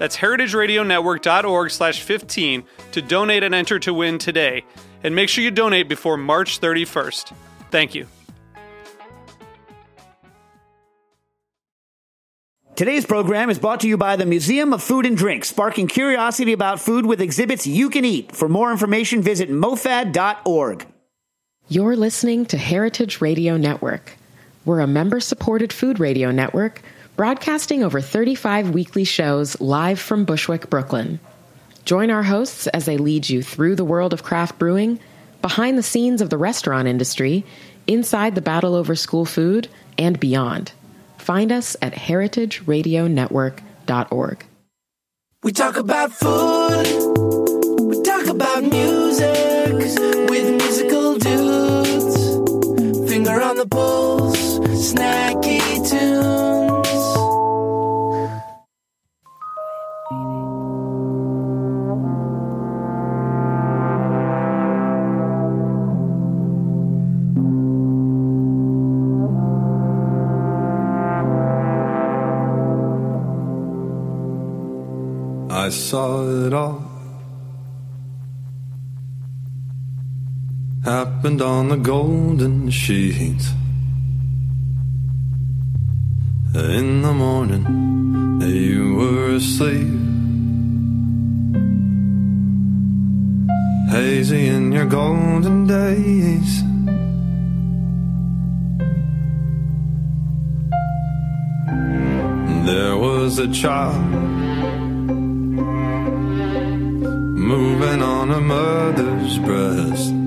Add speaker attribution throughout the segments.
Speaker 1: That's heritageradionetwork.org slash 15 to donate and enter to win today. And make sure you donate before March 31st. Thank you.
Speaker 2: Today's program is brought to you by the Museum of Food and Drink, sparking curiosity about food with exhibits you can eat. For more information, visit mofad.org.
Speaker 3: You're listening to Heritage Radio Network. We're a member supported food radio network broadcasting over 35 weekly shows live from Bushwick, Brooklyn. Join our hosts as they lead you through the world of craft brewing, behind the scenes of the restaurant industry, inside the battle over school food, and beyond. Find us at heritageradionetwork.org.
Speaker 4: We talk about food. We talk about music with On the
Speaker 5: golden sheet. In the morning, you were asleep. Hazy in your golden days. There was a child moving on a mother's breast,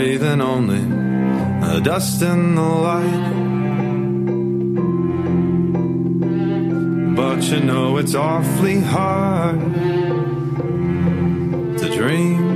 Speaker 5: breathing only a dust in the light. But you know it's awfully hard to dream.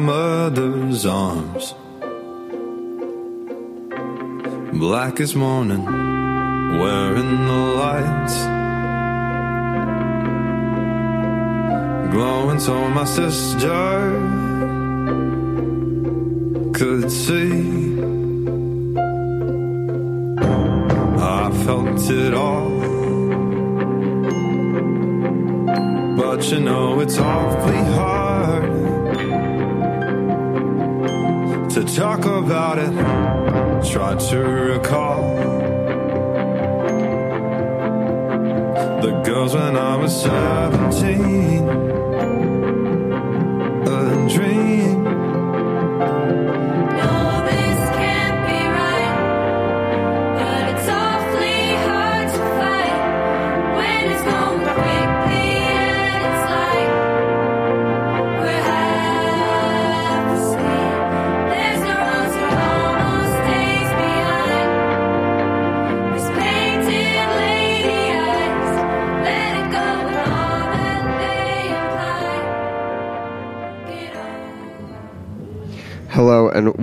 Speaker 5: My mother's arms. Black as morning, wearing the lights. Glowing so my sister could see. I felt it all. But you know it's awfully hard talk about it. Try to recall the girls when I was 17.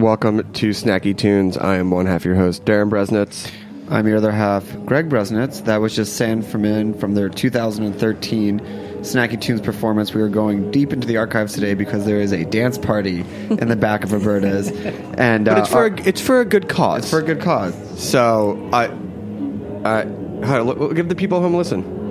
Speaker 6: Welcome to Snacky Tunes. I am one half your host, Darren Bresnitz.
Speaker 7: I'm your other half, Greg Bresnitz. That was just San Fermin from their 2013 Snacky Tunes performance. We are going deep into the archives today because there is a dance party in the back of Roberta's, and
Speaker 6: But
Speaker 7: uh,
Speaker 6: it's for
Speaker 7: our-
Speaker 6: a, it's for a good cause.
Speaker 7: it's for a good cause.
Speaker 6: so I right. All right, look, give the people home a listen.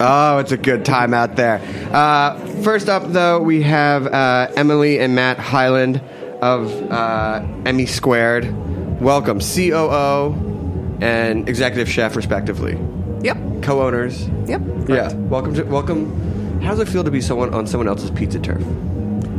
Speaker 6: Oh, it's a good time out there. Uh, first up, though, we have uh, Emily and Matt Hyland of uh, Emmy Squared. Welcome, COO and executive chef, respectively.
Speaker 8: Yep.
Speaker 6: Co-owners.
Speaker 8: Yep.
Speaker 6: Yeah. Welcome to welcome. How does it feel to be someone on someone else's pizza turf?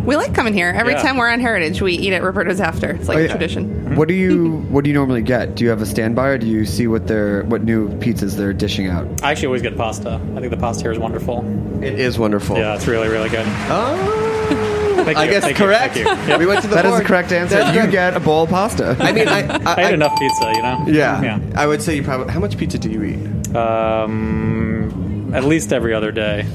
Speaker 8: We like coming here. Every
Speaker 9: Yeah.
Speaker 8: time we're on Heritage, we eat at Roberta's after. It's like
Speaker 7: Oh,
Speaker 8: a
Speaker 7: yeah.
Speaker 8: tradition.
Speaker 7: What do you What do you normally get? Do you have a standby, or do you see what they're what new pizzas they're dishing out?
Speaker 9: I actually always get pasta. I think the pasta here is wonderful.
Speaker 6: It is wonderful.
Speaker 9: Yeah, it's really, really good.
Speaker 6: Oh.
Speaker 9: Thank
Speaker 6: I
Speaker 9: you,
Speaker 6: guess
Speaker 9: thank you,
Speaker 6: correct.
Speaker 9: thank you. Yep.
Speaker 6: We went to the
Speaker 7: That is the correct answer.
Speaker 6: That's
Speaker 7: You
Speaker 6: correct.
Speaker 7: get a bowl of pasta.
Speaker 6: I mean, I, I,
Speaker 9: I had enough pizza, you know?
Speaker 6: Yeah,
Speaker 9: Yeah.
Speaker 6: I would say you probably. How much pizza do you eat?
Speaker 9: Um, at least every other day.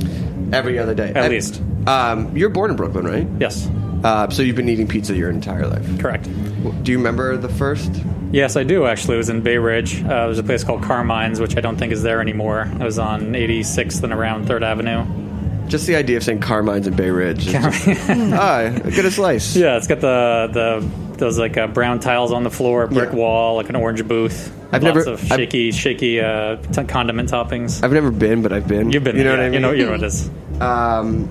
Speaker 6: Every other day.
Speaker 9: At
Speaker 6: I-
Speaker 9: least.
Speaker 6: Um, you're born in Brooklyn, right?
Speaker 9: Yes,
Speaker 6: Uh, so you've been eating pizza your entire life.
Speaker 9: correct.
Speaker 6: Do you remember the first?
Speaker 9: Yes, I do actually. It was in Bay Ridge. Uh, there's a place called Carmine's, which I don't think is there anymore. It was on 86th and around 3rd Avenue.
Speaker 6: Just the idea of saying Carmine's in Bay Ridge. is just- ah, get a slice.
Speaker 9: Yeah, it's got the the those like uh, brown tiles on the floor, brick
Speaker 6: Yeah.
Speaker 9: wall, like an orange booth.
Speaker 6: I've
Speaker 9: Lots
Speaker 6: never-
Speaker 9: of
Speaker 6: I've-
Speaker 9: shaky, shaky uh, t- condiment toppings.
Speaker 6: I've never been, but I've been.
Speaker 9: You've been,
Speaker 6: You know
Speaker 9: there,
Speaker 6: what I
Speaker 9: yeah,
Speaker 6: mean?
Speaker 9: You know, you know what it is.
Speaker 6: Um,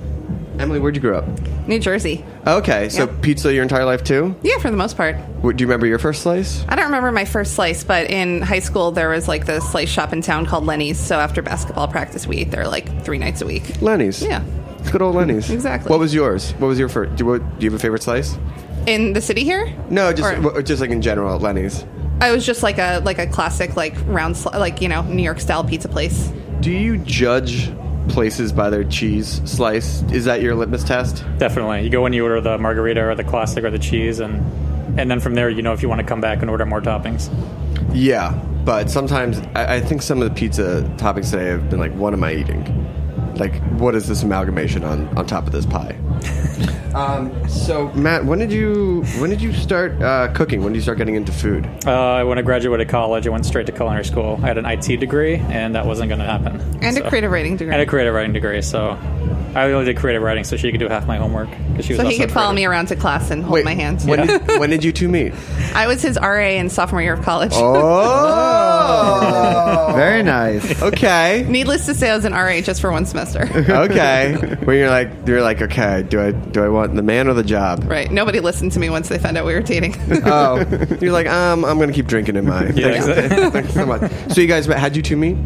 Speaker 6: Emily, where'd you grow up?
Speaker 8: New Jersey.
Speaker 6: Okay, so pizza your entire life too.
Speaker 8: Yeah, for the most part.
Speaker 6: What, do you remember your first slice?
Speaker 8: I don't remember my first slice, but in high school there was like the slice shop in town called Lenny's. So after basketball practice, we ate there like three nights a week.
Speaker 6: Lenny's.
Speaker 8: Yeah.
Speaker 6: Good old Lenny's.
Speaker 8: Exactly.
Speaker 6: What was yours? What was your first? Do you, what, do you have a favorite slice?
Speaker 8: In the city here?
Speaker 6: No, just
Speaker 8: Or-
Speaker 6: w- just like in general at Lenny's.
Speaker 8: I was just like a like a classic like round sli- like you know New York style pizza place.
Speaker 6: Do you judge places by their cheese slice? Is that your litmus test?
Speaker 9: Definitely. You go and you order the margarita or the classic or the cheese, and and then from there, you know if you want to come back and order more toppings.
Speaker 6: Yeah, but sometimes I, I think some of the pizza toppings today have been like, what am I eating? Like, what is this amalgamation on, on top of this pie? um, so, Matt, when did you when did you start uh, cooking? When did you start getting into food?
Speaker 9: Uh, when I graduated college, I went straight to culinary school. I had an IT degree, and that wasn't going to happen.
Speaker 8: And
Speaker 9: So-
Speaker 8: a creative writing degree.
Speaker 9: And a creative writing degree. So I only did creative writing so she could do half my homework. 'cause She was
Speaker 8: so he
Speaker 9: also
Speaker 8: could follow me around to class and hold my hands.
Speaker 6: When, did, when did you two meet?
Speaker 8: I was his RA in sophomore year of college.
Speaker 6: Oh,
Speaker 7: Very nice.
Speaker 6: okay,
Speaker 8: Needless to say, I was an RA just for one semester.
Speaker 6: okay. Where you're like, you're like, okay, do I do I want the man or the job?
Speaker 8: right. Nobody listened to me once they found out we were dating.
Speaker 6: Oh, you're like, um, I'm gonna keep drinking in my.
Speaker 9: Yeah, exactly.
Speaker 6: Thanks so much. So you guys, met- how'd you two meet?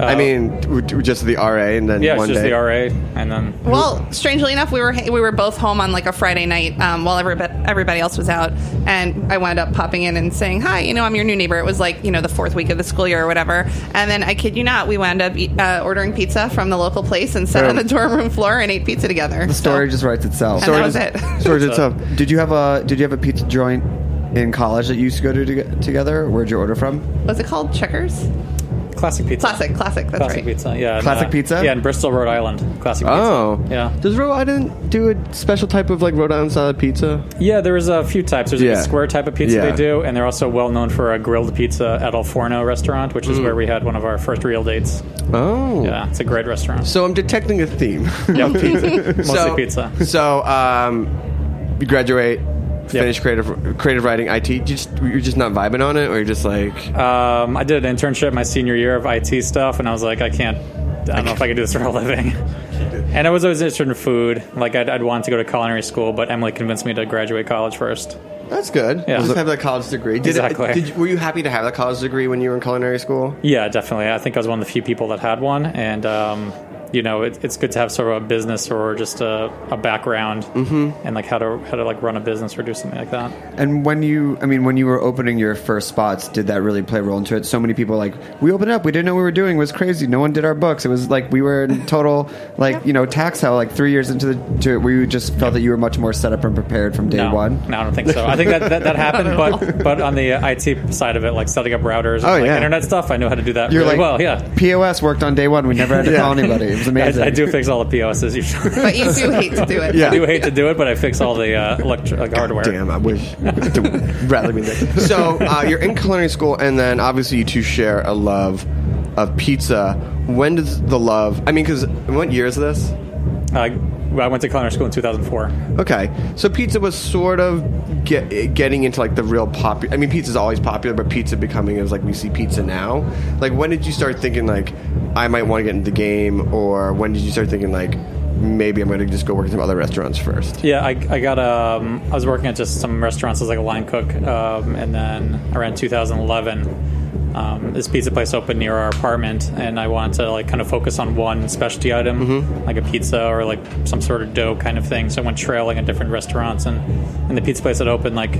Speaker 6: I mean, w- w- just the RA, and then
Speaker 9: Uh, Yeah, it's
Speaker 6: one
Speaker 9: just
Speaker 6: day.
Speaker 9: the RA, and then
Speaker 8: well, strangely enough, we were we were both home on like a Friday night um, while everybody, everybody else was out, and I wound up popping in and saying hi. You know, I'm your new neighbor. It was like you know the fourth week of the school year or whatever, and then I kid you not, we wound up eat, uh, ordering pizza from the local place and sat on the dorm room floor and ate pizza together.
Speaker 7: The story just writes itself.
Speaker 8: And that was it.
Speaker 6: Story itself.
Speaker 7: Did you have a Did you have a pizza joint in college that you used to go to, to together? Where'd you order from?
Speaker 8: Was it called Checkers?
Speaker 9: Classic pizza.
Speaker 8: Classic, classic. That's
Speaker 9: Classic
Speaker 8: right.
Speaker 9: pizza, yeah. and,
Speaker 7: Classic
Speaker 9: uh,
Speaker 7: pizza?
Speaker 9: Yeah, in Bristol, Rhode Island. Classic pizza.
Speaker 6: Oh,
Speaker 9: Yeah.
Speaker 6: Does Rhode Island do a special type of like Rhode Island style pizza?
Speaker 9: Yeah, there's a few types. There's like
Speaker 6: Yeah.
Speaker 9: a square type of pizza
Speaker 6: Yeah.
Speaker 9: they do, and they're also well known for a grilled pizza at Al Forno restaurant, which is where we had one of our first real dates.
Speaker 6: Oh,
Speaker 9: Yeah, it's a great restaurant.
Speaker 6: So I'm detecting a theme.
Speaker 9: Yep. Mostly
Speaker 6: so,
Speaker 9: pizza.
Speaker 6: So, um, you graduate,
Speaker 9: Yep.
Speaker 6: Finish creative creative writing, IT. You just you're just not vibing on it, or you're just like,
Speaker 9: Um, I did an internship my senior year of IT stuff, and I was like, I can't. I don't know if I can do this for a living. And I was always interested in food. Like I'd, I'd want to go to culinary school, but Emily convinced me to graduate college first.
Speaker 6: That's good.
Speaker 9: Yeah.
Speaker 6: Just have that college degree. Did
Speaker 9: Exactly.
Speaker 6: It, did were you happy to have that college degree when you were in culinary school?
Speaker 9: Yeah, definitely. I think I was one of the few people that had one, and um, you know, it, it's good to have sort of a business or just a, a background, mm-hmm. and like how to how to like run a business or do something like that.
Speaker 7: And when you, I mean, when you were opening your first spots, did that really play a role into it? So many people like, we opened up, we didn't know what we were doing. It was crazy. No one did our books. It was like we were in total, like you know, tax hell. Like three years into the, to it, where you just felt that you were much more set up and prepared from day
Speaker 9: no,
Speaker 7: one.
Speaker 9: no, I don't think so. I think that that, that happened, but but on the uh, IT side of it, like setting up routers, and,
Speaker 6: Oh,
Speaker 9: like
Speaker 6: yeah.
Speaker 9: internet stuff, I know how to do that
Speaker 7: You're
Speaker 9: really
Speaker 7: like,
Speaker 9: well. Yeah,
Speaker 7: POS worked on day one. We never had to call anybody. It was amazing.
Speaker 9: I, I do fix all the POSs usually.
Speaker 8: But you do hate to do it.
Speaker 6: Yeah.
Speaker 9: I do hate to do it, but I fix all the uh, electri- like hardware.
Speaker 6: Damn, I wish to rather be there. So uh, you're in culinary school, and then obviously you two share a love of pizza. When does the love? I mean, because what year is this?
Speaker 9: Uh, I went to culinary school in 2004.
Speaker 6: Okay, so pizza was sort of get, getting into like the real popular. I mean, pizza's always popular, but pizza becoming as like we see pizza now. Like, when did you start thinking like I might want to get into the game, or when did you start thinking like maybe I'm going to just go work at some other restaurants first?
Speaker 9: Yeah, I, I got um, I was working at just some restaurants as like a line cook, um, and then around 2011, um, this pizza place opened near our apartment, and I wanted to like kind of focus on one specialty item, like a pizza or like some sort of dough kind of thing. So I went trailing at different restaurants, and and the pizza place that opened like.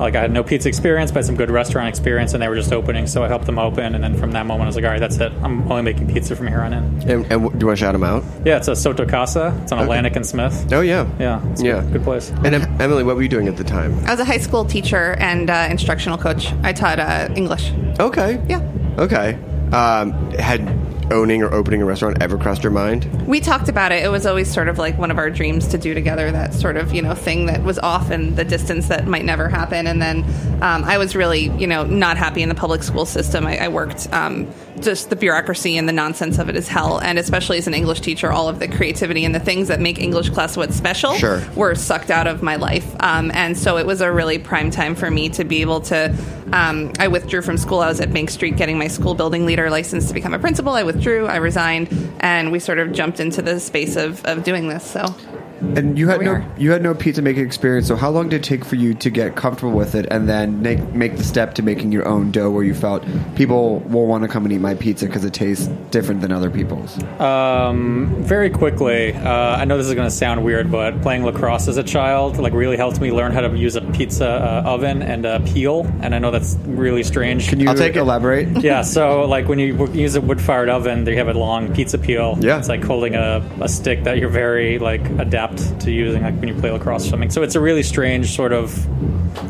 Speaker 9: Like I had no pizza experience, but some good restaurant experience, and they were just opening, so I helped them open. And then from that moment, I was like, "All right, that's it. I'm only making pizza from here on in."
Speaker 6: And, and do you want to shout them out?
Speaker 9: Yeah, it's a Sottocasa. It's on Atlantic and Smith.
Speaker 6: Oh yeah,
Speaker 9: Yeah, it's
Speaker 6: yeah,
Speaker 9: good, good place.
Speaker 6: And em- Emily, what were you doing at the time?
Speaker 8: I was a high school teacher and uh, instructional coach. I taught uh, English.
Speaker 6: Okay,
Speaker 8: Yeah.
Speaker 6: okay. Um, had owning or opening a restaurant ever crossed your mind?
Speaker 8: We talked about it. It was always sort of like one of our dreams to do together. That sort of you know thing that was off in the distance that might never happen. And then um, I was really you know not happy in the public school system. I, I worked um, just the bureaucracy and the nonsense of it is hell. And especially as an English teacher, all of the creativity and the things that make English class what's special
Speaker 6: Sure.
Speaker 8: were sucked out of my life. Um, and so it was a really prime time for me to be able to. Um, I withdrew from school. I was at Bank Street getting my school building leader license to become a principal. I withdrew. I resigned, and we sort of jumped into the space of, of doing this. So
Speaker 7: And you had no
Speaker 8: are.
Speaker 7: you had no pizza making experience. So how long did it take for you to get comfortable with it, and then make make the step to making your own dough, where you felt people will want to come and eat my pizza because it tastes different than other people's?
Speaker 9: Um, very quickly, uh, I know this is going to sound weird, but playing lacrosse as a child like really helped me learn how to use a pizza uh, oven and a peel. And I know that's really strange.
Speaker 7: Can you
Speaker 6: I'll take
Speaker 7: elaborate?
Speaker 9: yeah, so like when you use a wood-fired oven, they have a long pizza peel.
Speaker 6: Yeah.
Speaker 9: it's like holding a, a stick that you're very like adapt to using, like when you play lacrosse or something. So it's a really strange sort of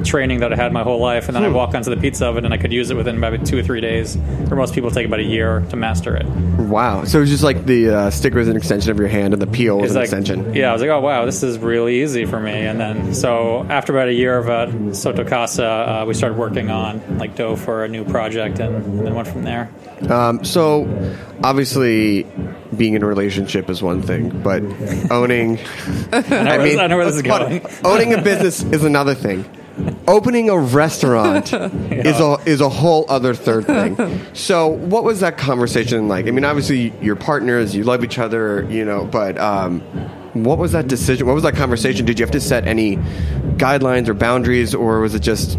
Speaker 9: training that I had my whole life, and then I walk onto the pizza oven and I could use it within about two or three days. Where most people take about a year to master it.
Speaker 6: Wow. So it was just like the uh, sticker was an extension of your hand, and the peel was an
Speaker 9: like,
Speaker 6: extension.
Speaker 9: Yeah, I was like, oh wow, this is really easy for me. And then so after about a year of uh, Sottocasa, uh, we started working on like dough for a new project, and, and then went from there.
Speaker 6: Um, so obviously, being in a relationship is one thing, but owning.
Speaker 9: I know, where, I know where this is going.
Speaker 6: owning a business is another thing. Opening a restaurant is a is a whole other third thing. So, what was that conversation like? I mean, obviously, you're partners, you love each other, you know, but um, what was that decision? What was that conversation? Did you have to set any guidelines or boundaries, or was it just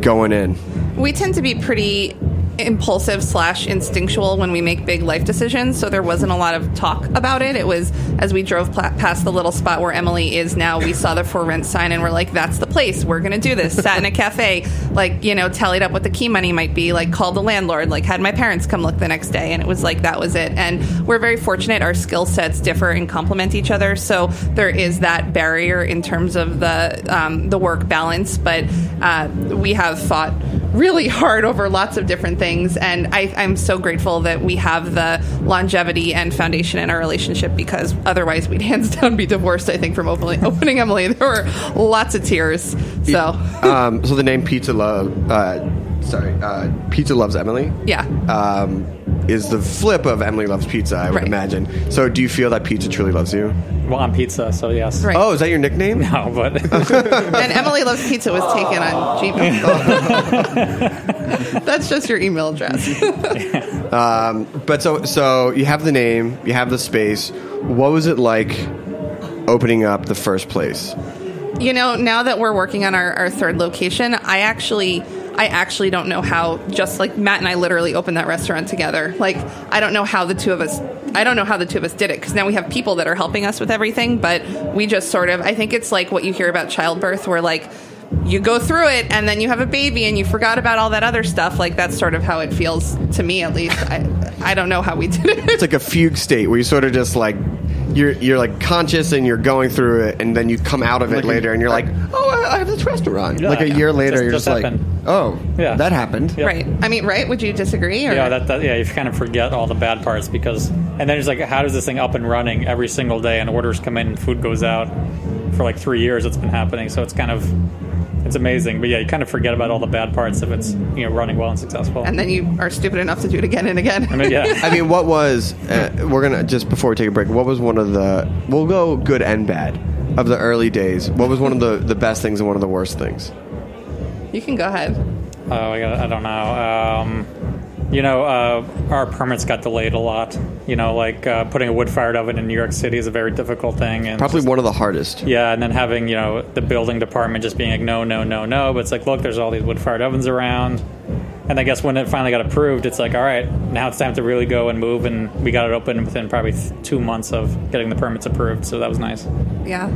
Speaker 6: going in?
Speaker 8: we tend to be pretty impulsive slash instinctual when we make big life decisions so there wasn't a lot of talk about it. It was as we drove past the little spot where emily is now we saw the for rent sign and we're like that's the place. We're gonna do this. Sat in a cafe like you know tallied up what the key money might be like called the landlord like had my parents come look the next day and it was like that was it. And we're very fortunate our skill sets differ and complement each other so there is that barrier in terms of the um, the work balance but uh, we have fought really hard over lots of different things and I, i'm so grateful that we have the longevity and foundation in our relationship because otherwise we'd hands down be divorced i think from opening, opening emily. There were lots of tears so.
Speaker 6: Um, so the name Pizza Love, uh, sorry, uh, Pizza Loves Emily.
Speaker 8: yeah.
Speaker 6: Um, is the flip of Emily Loves Pizza, I would
Speaker 8: Right.
Speaker 6: imagine. So, do you feel that pizza truly loves you?
Speaker 9: Well, I'm pizza, so yes.
Speaker 8: Right.
Speaker 6: Oh, is that your nickname?
Speaker 9: No, but
Speaker 8: and emily loves pizza was taken on gmail that's just your email address um,
Speaker 6: But so, so you have the name, you have the space. What was it like opening up the first place?
Speaker 8: You know, now that we're working on our, our third location, I actually I actually don't know how just like Matt and I literally opened that restaurant together. Like I don't know how the two of us I don't know how the two of us did it because now we have people that are helping us with everything, but we just sort of I think it's like what you hear about childbirth where like you go through it and then you have a baby and you forgot about all that other stuff. Like that's sort of how it feels to me at least. I I don't know how we did it.
Speaker 6: It's like a fugue state where you sort of just like you're you're like conscious and you're going through it, and then you come out of it
Speaker 7: Like a-
Speaker 6: later, and you're like, oh, I, I have this restaurant.
Speaker 9: Yeah.
Speaker 7: like a year later,
Speaker 9: Just-
Speaker 7: you're
Speaker 9: just
Speaker 7: just, like,
Speaker 9: happened.
Speaker 7: oh,
Speaker 9: Yeah.
Speaker 7: that happened.
Speaker 9: Yeah.
Speaker 8: Right. I mean, right? Would you disagree? Or?
Speaker 9: yeah, that, that yeah, you kind of forget all the bad parts because, and then it's like, how does this thing up and running every single day, and orders come in, and food goes out for like three years. It's been happening, so it's kind of it's amazing. But yeah, you kind of forget about all the bad parts if it's you know running well and successful.
Speaker 8: And then you are stupid enough to do it again and again.
Speaker 9: I mean, yeah.
Speaker 6: I mean, what was uh, we're gonna just before we take a break? What was one of the we'll go good and bad of the early days? What was one of the the best things and one of the worst things?
Speaker 8: you can go ahead.
Speaker 9: Oh, I, I don't know. Um, you know, uh, our permits got delayed a lot. You know, like uh, putting a wood-fired oven in New York City is a very difficult thing, and
Speaker 6: Probably one of the hardest.
Speaker 9: yeah, and then having you know the building department just being like, no, no, no, no. But it's like, look, there's all these wood-fired ovens around, and I guess when it finally got approved, it's like, all right, now it's time to really go and move, and we got it open within probably th- two months of getting the permits approved. So that was nice.
Speaker 8: Yeah.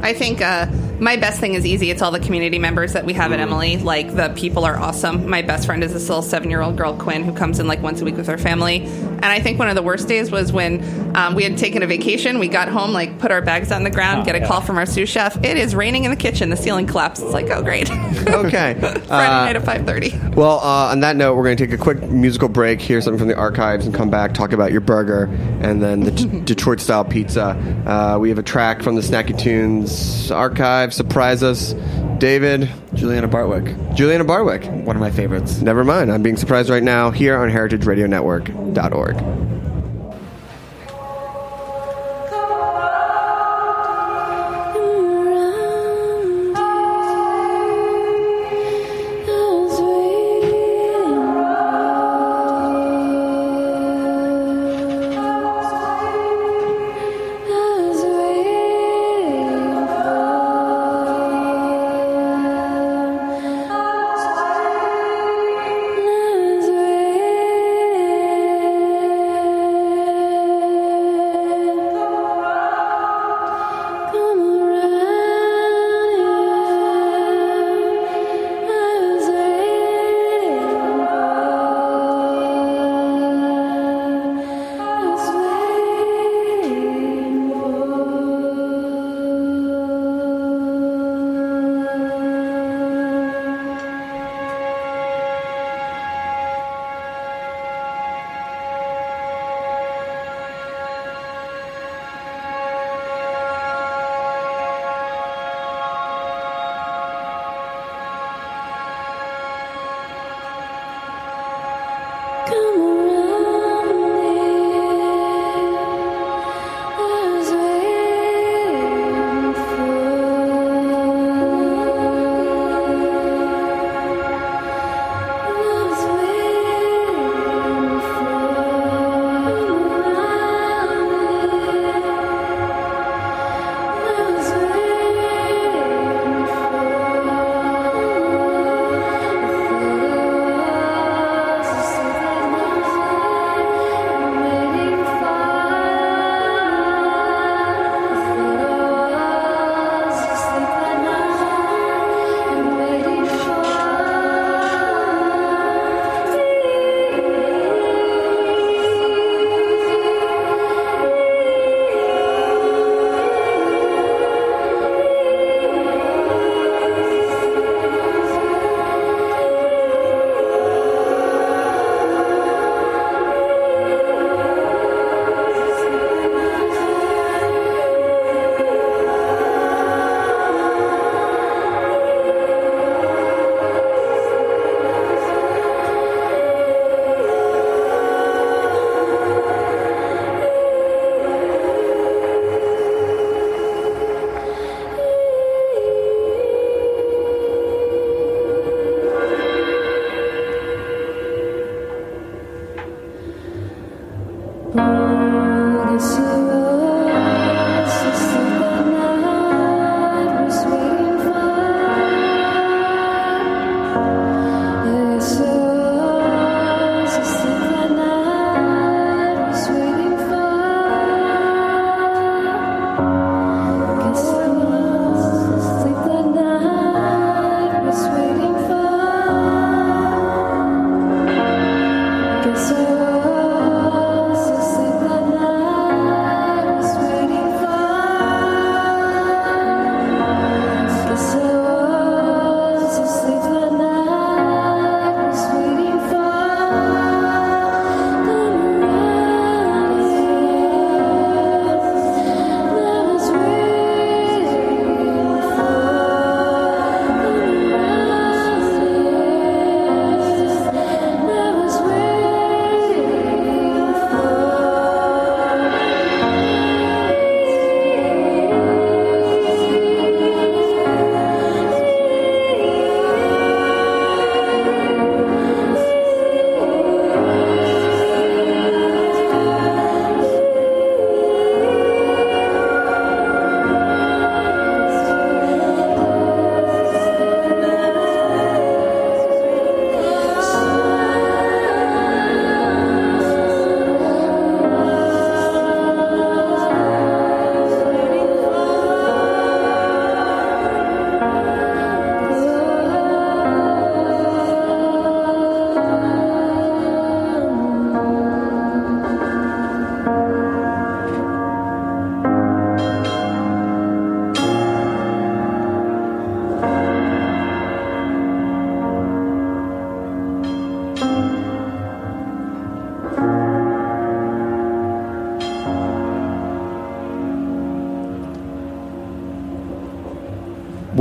Speaker 8: I think uh, my best thing is easy. It's all the community members that we have at Emily. Like the people are awesome. My best friend is this little seven-year-old girl, Quinn, who comes in like once a week with her family. And I think one of the worst days was when um, we had taken a vacation. We got home, like put our bags on the ground,
Speaker 9: Oh,
Speaker 8: get a call from our sous chef. It is raining in the kitchen. The ceiling collapsed. It's like, oh great.
Speaker 6: Okay.
Speaker 8: Friday
Speaker 6: Uh,
Speaker 8: night at five thirty.
Speaker 6: Well, uh, on that note, we're going to take a quick musical break, hear something from the archives, and come back talk about your burger and then the D- Detroit style pizza. Uh, we have a track from the Snacky Tunes archive. Surprise us, David.
Speaker 7: Juliana Bartwick,
Speaker 6: Juliana Barwick.
Speaker 7: one of my favorites.
Speaker 6: Never mind. I'm being surprised right now here on heritageradionetwork.org.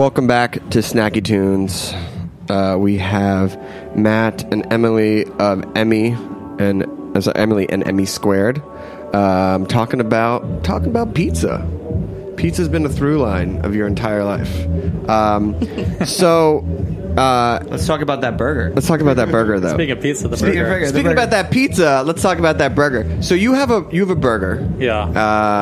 Speaker 6: Welcome back to Snacky Tunes. Uh, we have Matt and Emily of Emmy and uh, sorry, Emily and Emmy Squared um, talking about talking about pizza. Pizza's been a through line of your entire life. Um, so uh,
Speaker 7: Let's talk about that burger.
Speaker 6: let's talk about that burger though.
Speaker 9: Speaking of pizza, the
Speaker 7: Speaking of
Speaker 9: burger.
Speaker 7: burger, the
Speaker 6: Speaking
Speaker 7: burger.
Speaker 6: about that pizza, let's talk about that burger. So you have a you have a burger.
Speaker 9: Yeah.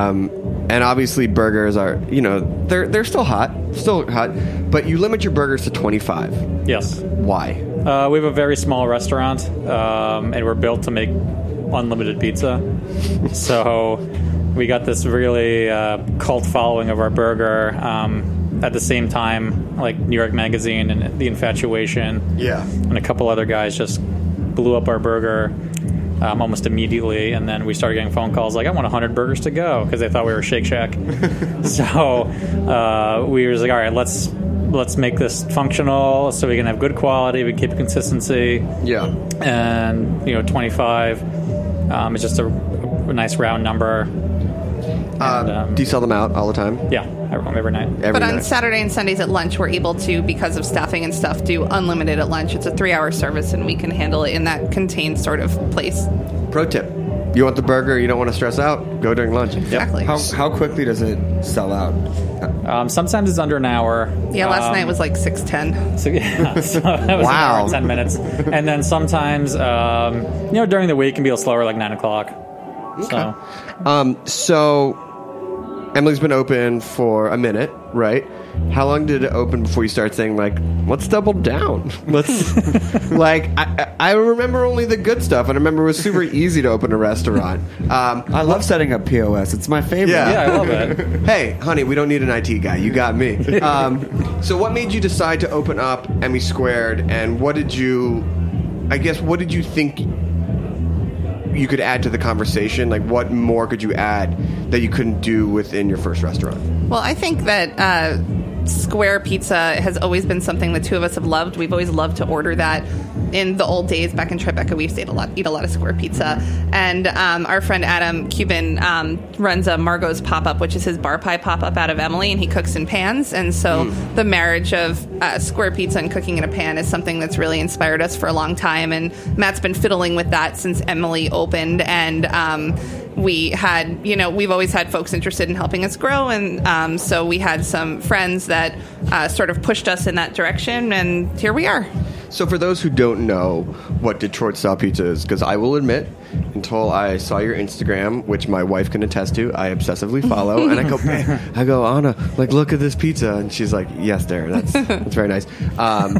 Speaker 6: Um, and obviously burgers are you know they're they're still hot, still hot, but you limit your burgers to twenty five.
Speaker 9: yes.
Speaker 6: Why?
Speaker 9: Uh, we have a very small restaurant, um, and we're built to make unlimited pizza. so we got this really uh, cult following of our burger. Um, at the same time, like New York Magazine and The Infatuation,
Speaker 6: Yeah.
Speaker 9: and a couple other guys just blew up our burger um, almost immediately. And then we started getting phone calls like, "I want 100 burgers to go" because they thought we were Shake Shack. so uh, we were just like, "All right, let's." Let's make this functional so we can have good quality, we keep consistency,
Speaker 6: Yeah.
Speaker 9: and you know, 25 um, is just a, a nice round number. And, um,
Speaker 6: Do you sell them out all the time?
Speaker 9: yeah, every, every night.
Speaker 6: Every
Speaker 8: But on
Speaker 6: night?
Speaker 8: Saturday and Sundays at lunch, we're able to, because of staffing and stuff, do unlimited at lunch. It's a three hour service, and we can handle it in that contained sort of place.
Speaker 6: Pro tip: You want the burger? You don't want to stress out? Go during lunch.
Speaker 8: Exactly.
Speaker 7: How, how quickly does it sell out?
Speaker 9: Um, sometimes it's under an hour.
Speaker 8: Yeah, last
Speaker 9: Um,
Speaker 8: night was like 610.
Speaker 9: So, yeah, so that was
Speaker 6: Wow.
Speaker 9: an hour and 10 minutes. And then sometimes, um, you know, during the week it can be a little slower, like 9 o'clock. So,
Speaker 6: Um, so Emily's been open for a minute, right? How long did it open before you start saying like, let's double down? Let's like I, I I remember only the good stuff, and I remember it was super easy to open a restaurant. Um,
Speaker 7: I love setting up POS. It's my favorite.
Speaker 6: Yeah.
Speaker 9: yeah, I love it.
Speaker 6: hey, honey, we don't need an IT guy. You got me. Um, so, what made you decide to open up Emmy Squared, and what did you, I guess, what did you think you could add to the conversation? Like, what more could you add that you couldn't do within your first restaurant?
Speaker 8: Well, I think that uh, square pizza has always been something the two of us have loved. We've always loved to order that. In the old days back in Tribeca, we used to eat a lot, eat a lot of square pizza. And um, our friend Adam Kuban um, runs a Margot's pop up, which is his bar pie pop up out of Emily, and he cooks in pans. And so the marriage of uh, square pizza and cooking in a pan is something that's really inspired us for a long time. And Matt's been fiddling with that since Emily opened. And um, we had, you know, we've always had folks interested in helping us grow, and um, so we had some friends that uh, sort of pushed us in that direction, and here we are.
Speaker 6: So, for those who don't know what Detroit style pizza is, because I will admit, until I saw your Instagram, which my wife can attest to, I obsessively follow, and I go, I go, Anna, like, look at this pizza, and she's like, yes, there, that's that's very nice. Um,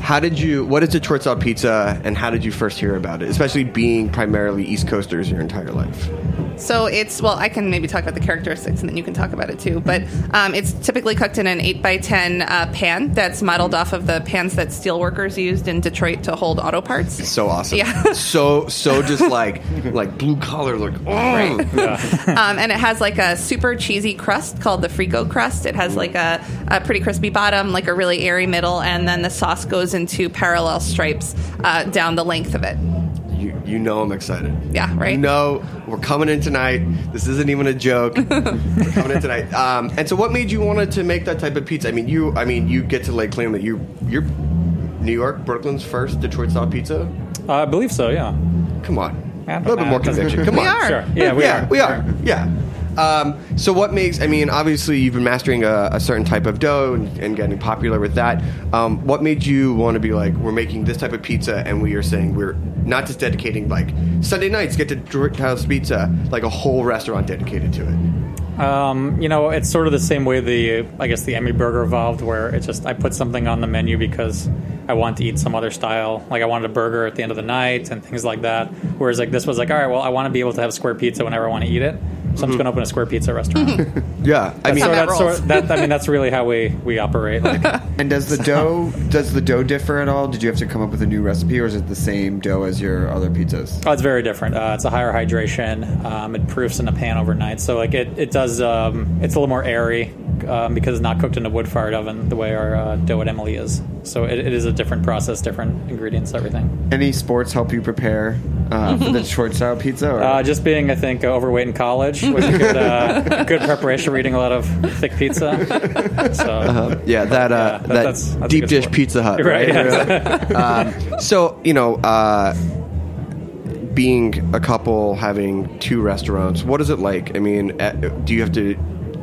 Speaker 6: how did you? What is Detroit style pizza, and how did you first hear about it? Especially being primarily East Coasters your entire life.
Speaker 8: So it's well, I can maybe talk about the characteristics, and then you can talk about it too. But um, it's typically cooked in an eight by ten uh, pan that's modeled off of the pans that steelworkers used in Detroit to hold auto parts.
Speaker 6: So awesome.
Speaker 8: Yeah.
Speaker 6: so so just like like blue collar, like oh.
Speaker 8: um, and it has like a super cheesy crust called the Frico crust. It has like a, a pretty crispy bottom, like a really airy middle, and then the sauce goes into parallel stripes uh, down the length of it.
Speaker 6: You, you know I'm excited.
Speaker 8: Yeah, right?
Speaker 6: You know we're coming in tonight. This isn't even a joke. we're coming in tonight. Um, and so, what made you wanted to make that type of pizza? I mean, you. I mean, you get to lay claim that you you're New York, Brooklyn's first Detroit style pizza.
Speaker 9: Uh, I believe so, yeah.
Speaker 6: Come on, a little bit more conviction. Come
Speaker 8: We
Speaker 6: on,
Speaker 8: are.
Speaker 9: Sure. Yeah, we
Speaker 6: yeah,
Speaker 9: are.
Speaker 6: we are. Yeah. Um, so what makes? I mean, obviously you've been mastering a, a certain type of dough and, and getting popular with that. Um, what made you want to be like, we're making this type of pizza, and we are saying we're not just dedicating like Sunday nights get to Detroit House Pizza, like a whole restaurant dedicated to it.
Speaker 9: Um, you know, it's sort of the same way the I guess the Emmy Burger evolved, where it's just I put something on the menu because I want to eat some other style. Like I wanted a burger at the end of the night and things like that. Whereas like this was like, all right, well, I want to be able to have square pizza whenever I want to eat it. So I'm just going to open a square pizza restaurant.
Speaker 6: Yeah, I mean,
Speaker 9: so
Speaker 8: that
Speaker 9: that's
Speaker 8: rolls.
Speaker 9: sort that, I mean, that's really how we we operate. Like,
Speaker 7: And does the dough does the dough differ at all? Did you have to come up with a new recipe, or is it the same dough as your other pizzas?
Speaker 9: Oh, it's very different. Uh, it's a higher hydration. Um, it proofs in a pan overnight, so like it, it does. Um, it's a little more airy um, because it's not cooked in a wood fired oven the way our uh, dough at Emily is. So it, it is a different process, different ingredients, everything.
Speaker 7: Any sports help you prepare uh, for the Detroit style pizza? Or?
Speaker 9: Uh, just being, I think, overweight in college was a good, uh, good preparation for eating a lot of thick pizza. So,
Speaker 6: Yeah, that uh,
Speaker 9: Yeah,
Speaker 6: that,
Speaker 9: that's- that's
Speaker 6: deep dish
Speaker 9: sport.
Speaker 6: Pizza Hut,
Speaker 9: Right,
Speaker 6: right?
Speaker 9: yeah.
Speaker 6: um, so you know, uh, being a couple having two restaurants, what is it like? I mean, uh, do you have to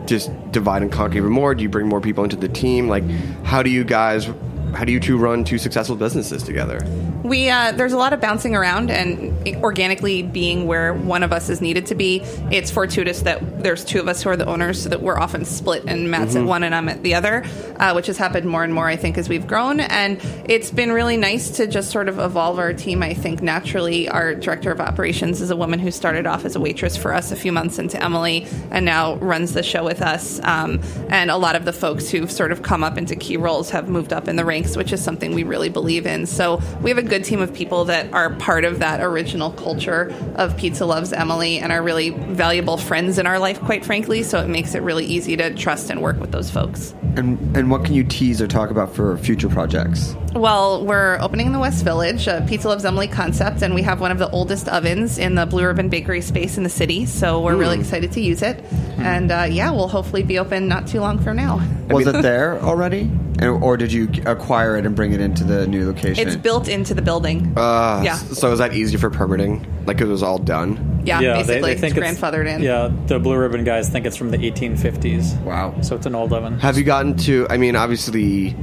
Speaker 6: just divide and conquer even more? Do you bring more people into the team? Like, how do you guys? How do you two run two successful businesses together?
Speaker 8: We uh, there's a lot of bouncing around and organically being where one of us is needed to be. It's fortuitous that there's two of us who are the owners, so that we're often split, and Matt's at one and I'm at the other, uh, which has happened more and more, I think, as we've grown. And it's been really nice to just sort of evolve our team. I think naturally, our director of operations is a woman who started off as a waitress for us a few months into Emily, and now runs the show with us. Um, and a lot of the folks who've sort of come up into key roles have moved up in the ranks, which is something we really believe in. So we have a good team of people that are part of that original culture of Pizza Loves Emily and are really valuable friends in our life, quite frankly. So it makes it really easy to trust and work with those folks.
Speaker 7: and and what can you tease or talk about for future projects?
Speaker 8: Well, we're opening in the West Village, a Pizza Loves Emily concept, and we have one of the oldest ovens in the Blue Ribbon Bakery space in the city. So we're really excited to use it. And uh, yeah, we'll hopefully be open not too long from now.
Speaker 7: Was it there already, or did you acquire it and bring it into the new location?
Speaker 8: It's built into the building.
Speaker 6: Uh,
Speaker 8: Yeah.
Speaker 6: So is that easy for permitting? Like it was all done.
Speaker 8: yeah,
Speaker 9: yeah,
Speaker 8: basically,
Speaker 9: they think
Speaker 8: it's
Speaker 9: it's
Speaker 8: grandfathered in.
Speaker 9: Yeah, the Blue Ribbon guys think it's from the 1850s.
Speaker 7: Wow.
Speaker 9: So it's an old oven.
Speaker 6: Have you gotten to? I mean, obviously,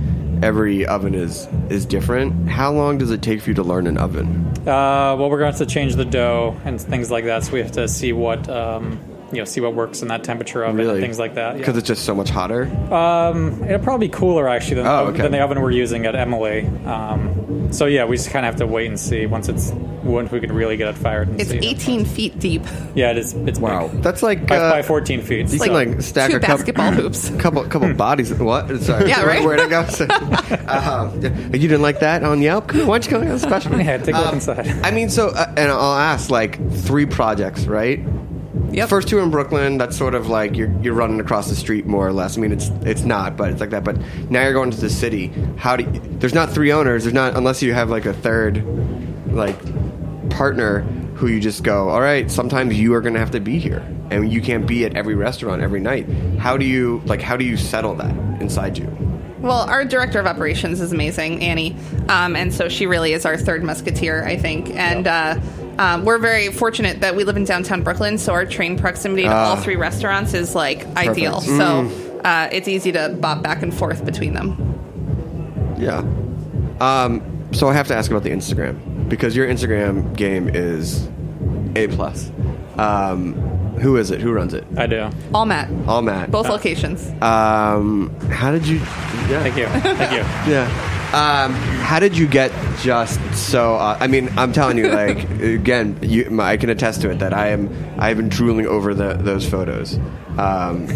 Speaker 6: every oven is is different. How long does it take for you to learn an oven?
Speaker 9: Uh, well, we're going to have to change the dough and things like that, so we have to see what um, you know, see what works in that temperature oven and things like that.
Speaker 6: Because
Speaker 9: Yeah.
Speaker 6: it's just so much hotter.
Speaker 9: Um, it'll probably be cooler actually than,
Speaker 6: Oh, okay.
Speaker 9: than the oven we're using at Emily. Um, so yeah, we just kind of have to wait and see once it's once we can really get it fired. And
Speaker 8: It's
Speaker 9: see.
Speaker 8: 18 feet deep.
Speaker 9: Yeah, it is. It's
Speaker 7: Wow.
Speaker 9: big.
Speaker 6: That's like
Speaker 9: by,
Speaker 6: uh,
Speaker 9: by 14 feet.
Speaker 6: You
Speaker 9: so-
Speaker 6: can like stack
Speaker 8: two
Speaker 6: a couple,
Speaker 8: basketball hoops.
Speaker 6: couple couple bodies. What? Sorry.
Speaker 8: Yeah, right?
Speaker 6: Where'd I go? uh, you didn't like that on Yelp? Why don't you go on special?
Speaker 9: Yeah, take a look
Speaker 6: Um,
Speaker 9: inside.
Speaker 6: I mean, so uh, and I'll ask like three projects, right?
Speaker 8: Yep.
Speaker 6: First two in Brooklyn. That's sort of like you're you're running across the street more or less. I mean, it's it's not, but it's like that. But now you're going to the city. How do you, there's not three owners. There's not unless you have like a third, like partner who you just go. All right, sometimes you are going to have to be here, and you can't be at every restaurant every night. How do you like? How do you settle that inside you?
Speaker 8: Well, our director of operations is amazing, Annie, um, and so she really is our third musketeer, I think. And uh, um, we're very fortunate that we live in downtown Brooklyn, so our train proximity to all three restaurants is like ideal. So uh, it's easy to bob back and forth between them.
Speaker 6: Yeah. Um, so I have to ask about the Instagram because your Instagram game is a plus. Um, who is it? Who runs it?
Speaker 9: I do.
Speaker 8: All Matt,
Speaker 6: All Matt.
Speaker 8: both locations.
Speaker 6: Um, how did you? Yeah.
Speaker 9: Thank you. Thank you.
Speaker 6: Yeah. Um, how did you get just so? Uh, I mean, I'm telling you, like again, you, I can attest to it that I am. I have been drooling over the, those photos. Um,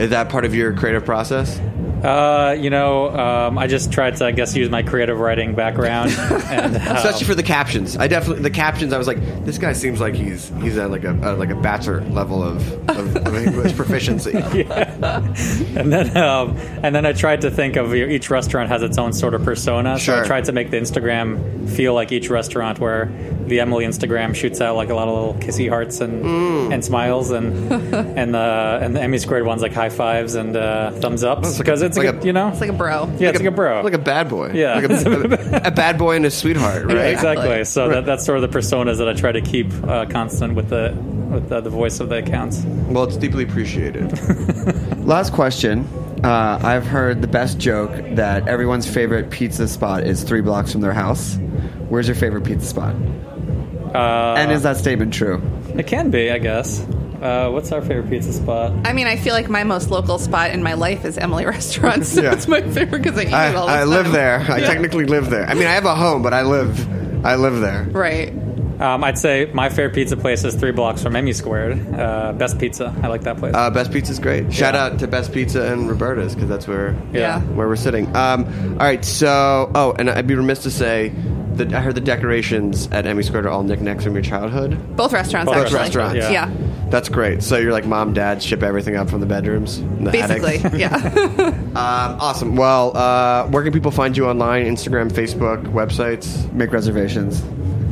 Speaker 6: is that part of your creative process?
Speaker 9: Uh, you know, um, I just tried to, I guess, use my creative writing background, and um,
Speaker 6: Especially for the captions. I definitely the captions. I was like, this guy seems like he's he's at like a, uh like a bachelor level of, of, of English proficiency.
Speaker 9: and then um, and then I tried to think of you know, each restaurant has its own sort of persona.
Speaker 6: Sure.
Speaker 9: So I tried to make the Instagram feel like each restaurant, where the Emily Instagram shoots out like a lot of little kissy hearts and
Speaker 6: Mm.
Speaker 9: and smiles, and and the and the Emmy squared ones like high fives and uh, thumbs ups
Speaker 6: like a-
Speaker 9: because it's
Speaker 6: like
Speaker 9: a, good-
Speaker 6: a-
Speaker 9: you know
Speaker 8: It's like a bro.
Speaker 9: yeah it's like a bro
Speaker 6: like a bad boy.
Speaker 9: Yeah.
Speaker 6: like a, a, bad boy and a sweetheart, right?
Speaker 9: Yeah, exactly. So that, that's sort of the personas that I try to keep uh, constant with the with the, the voice of the accounts.
Speaker 6: Well, it's deeply appreciated.
Speaker 7: Last question. Uh, I've heard the best joke that everyone's favorite pizza spot is three blocks from their house. Where's your favorite pizza spot?
Speaker 9: Uh,
Speaker 7: and is that statement true?
Speaker 9: it can be, I guess. Uh, what's our favorite pizza spot?
Speaker 8: I mean, I feel like my most local spot in my life is Emily Restaurants.
Speaker 6: Yeah.
Speaker 8: It's my favorite because I eat
Speaker 6: I,
Speaker 8: it all the
Speaker 6: I
Speaker 8: time.
Speaker 6: live there. I
Speaker 8: Yeah.
Speaker 6: technically live there. I mean, I have a home, but I live. I live there.
Speaker 8: Right.
Speaker 9: Um, I'd say my favorite pizza place is three blocks from Emmy Squared. Uh, best pizza. I like that place.
Speaker 6: Uh, Best Pizza's great. Shout
Speaker 9: Yeah.
Speaker 6: out to Best Pizza and Roberta's because that's where
Speaker 8: Yeah.
Speaker 6: where we're sitting. Um, all right, so oh, and I'd be remiss to say that I heard the decorations at Emmy Squared are all knickknacks from your childhood.
Speaker 8: Both restaurants,
Speaker 9: Both
Speaker 8: actually.
Speaker 6: restaurants.
Speaker 9: Yeah.
Speaker 8: Yeah.
Speaker 6: That's great. So you're like mom, dad, ship everything up from the bedrooms, and the
Speaker 8: Basically,
Speaker 6: attics.
Speaker 8: yeah.
Speaker 6: Um, awesome. Well, uh, where can people find you online? Instagram, Facebook, websites.
Speaker 7: Make reservations.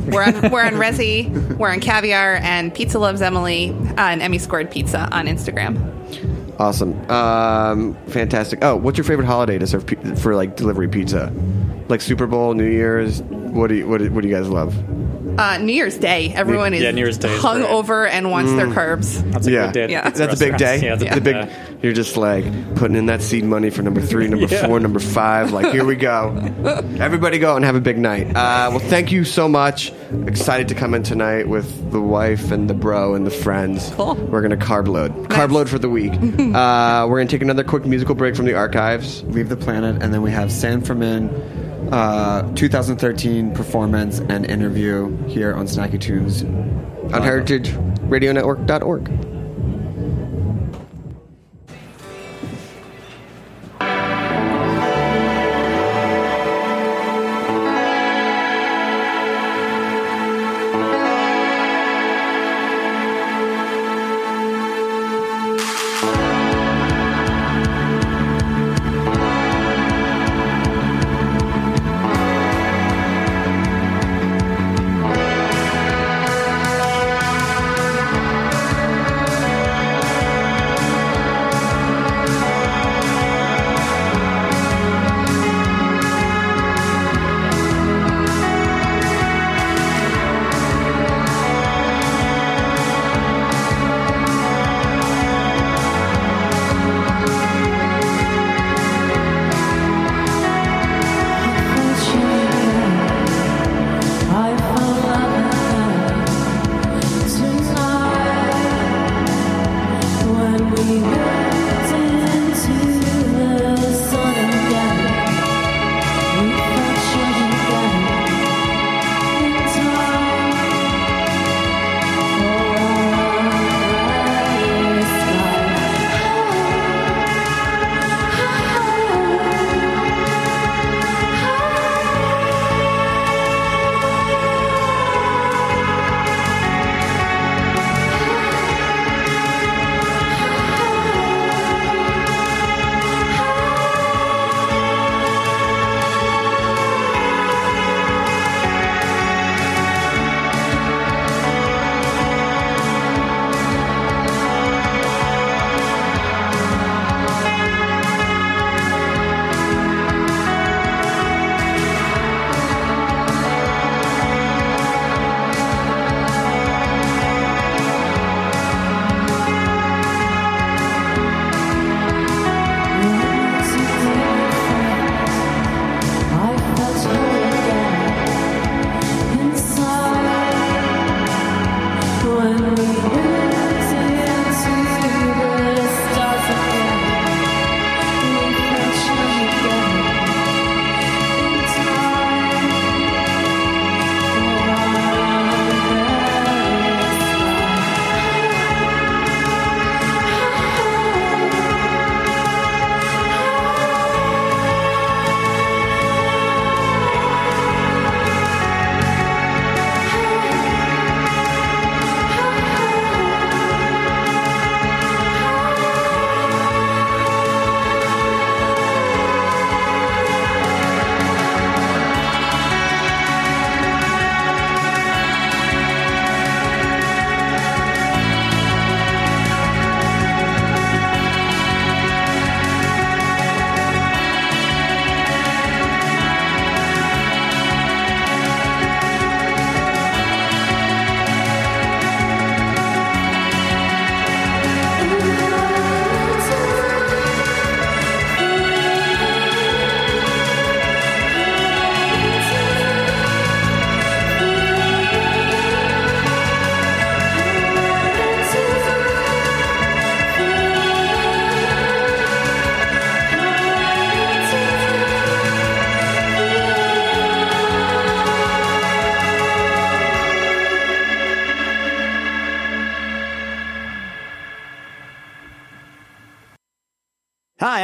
Speaker 8: We're on we're on Resy, we're on Caviar, and Pizza Loves Emily uh, and Emmy Squared Pizza on Instagram.
Speaker 10: Awesome. Um, fantastic. Oh, what's your favorite holiday to serve pi- for like delivery pizza? Like Super Bowl, New Year's. What do you what do, what do you guys love?
Speaker 8: Uh, New Year's Day, everyone is
Speaker 9: Yeah, New Year's Day is
Speaker 8: hung
Speaker 9: great.
Speaker 8: over and wants their carbs.
Speaker 9: That's a
Speaker 10: yeah,
Speaker 9: good day.
Speaker 8: Yeah.
Speaker 9: at
Speaker 10: that's a big day.
Speaker 9: restaurants. Yeah, it's a
Speaker 10: the
Speaker 9: big
Speaker 10: big.
Speaker 9: day.
Speaker 10: You're just like putting in that seed money for number three, number
Speaker 9: Yeah.
Speaker 10: four, number five. Like here we go. Everybody go and have a big night. Uh, well, thank you so much. Excited to come in tonight with the wife and the bro and the friends.
Speaker 8: Cool.
Speaker 10: We're gonna carb load. Carb load for the week. uh, we're gonna take another quick musical break from the archives.
Speaker 7: Leave the Planet, and then we have San Fermin, uh, 2013 performance and interview here on Snacky Tunes.
Speaker 10: on heritageradionetwork.org.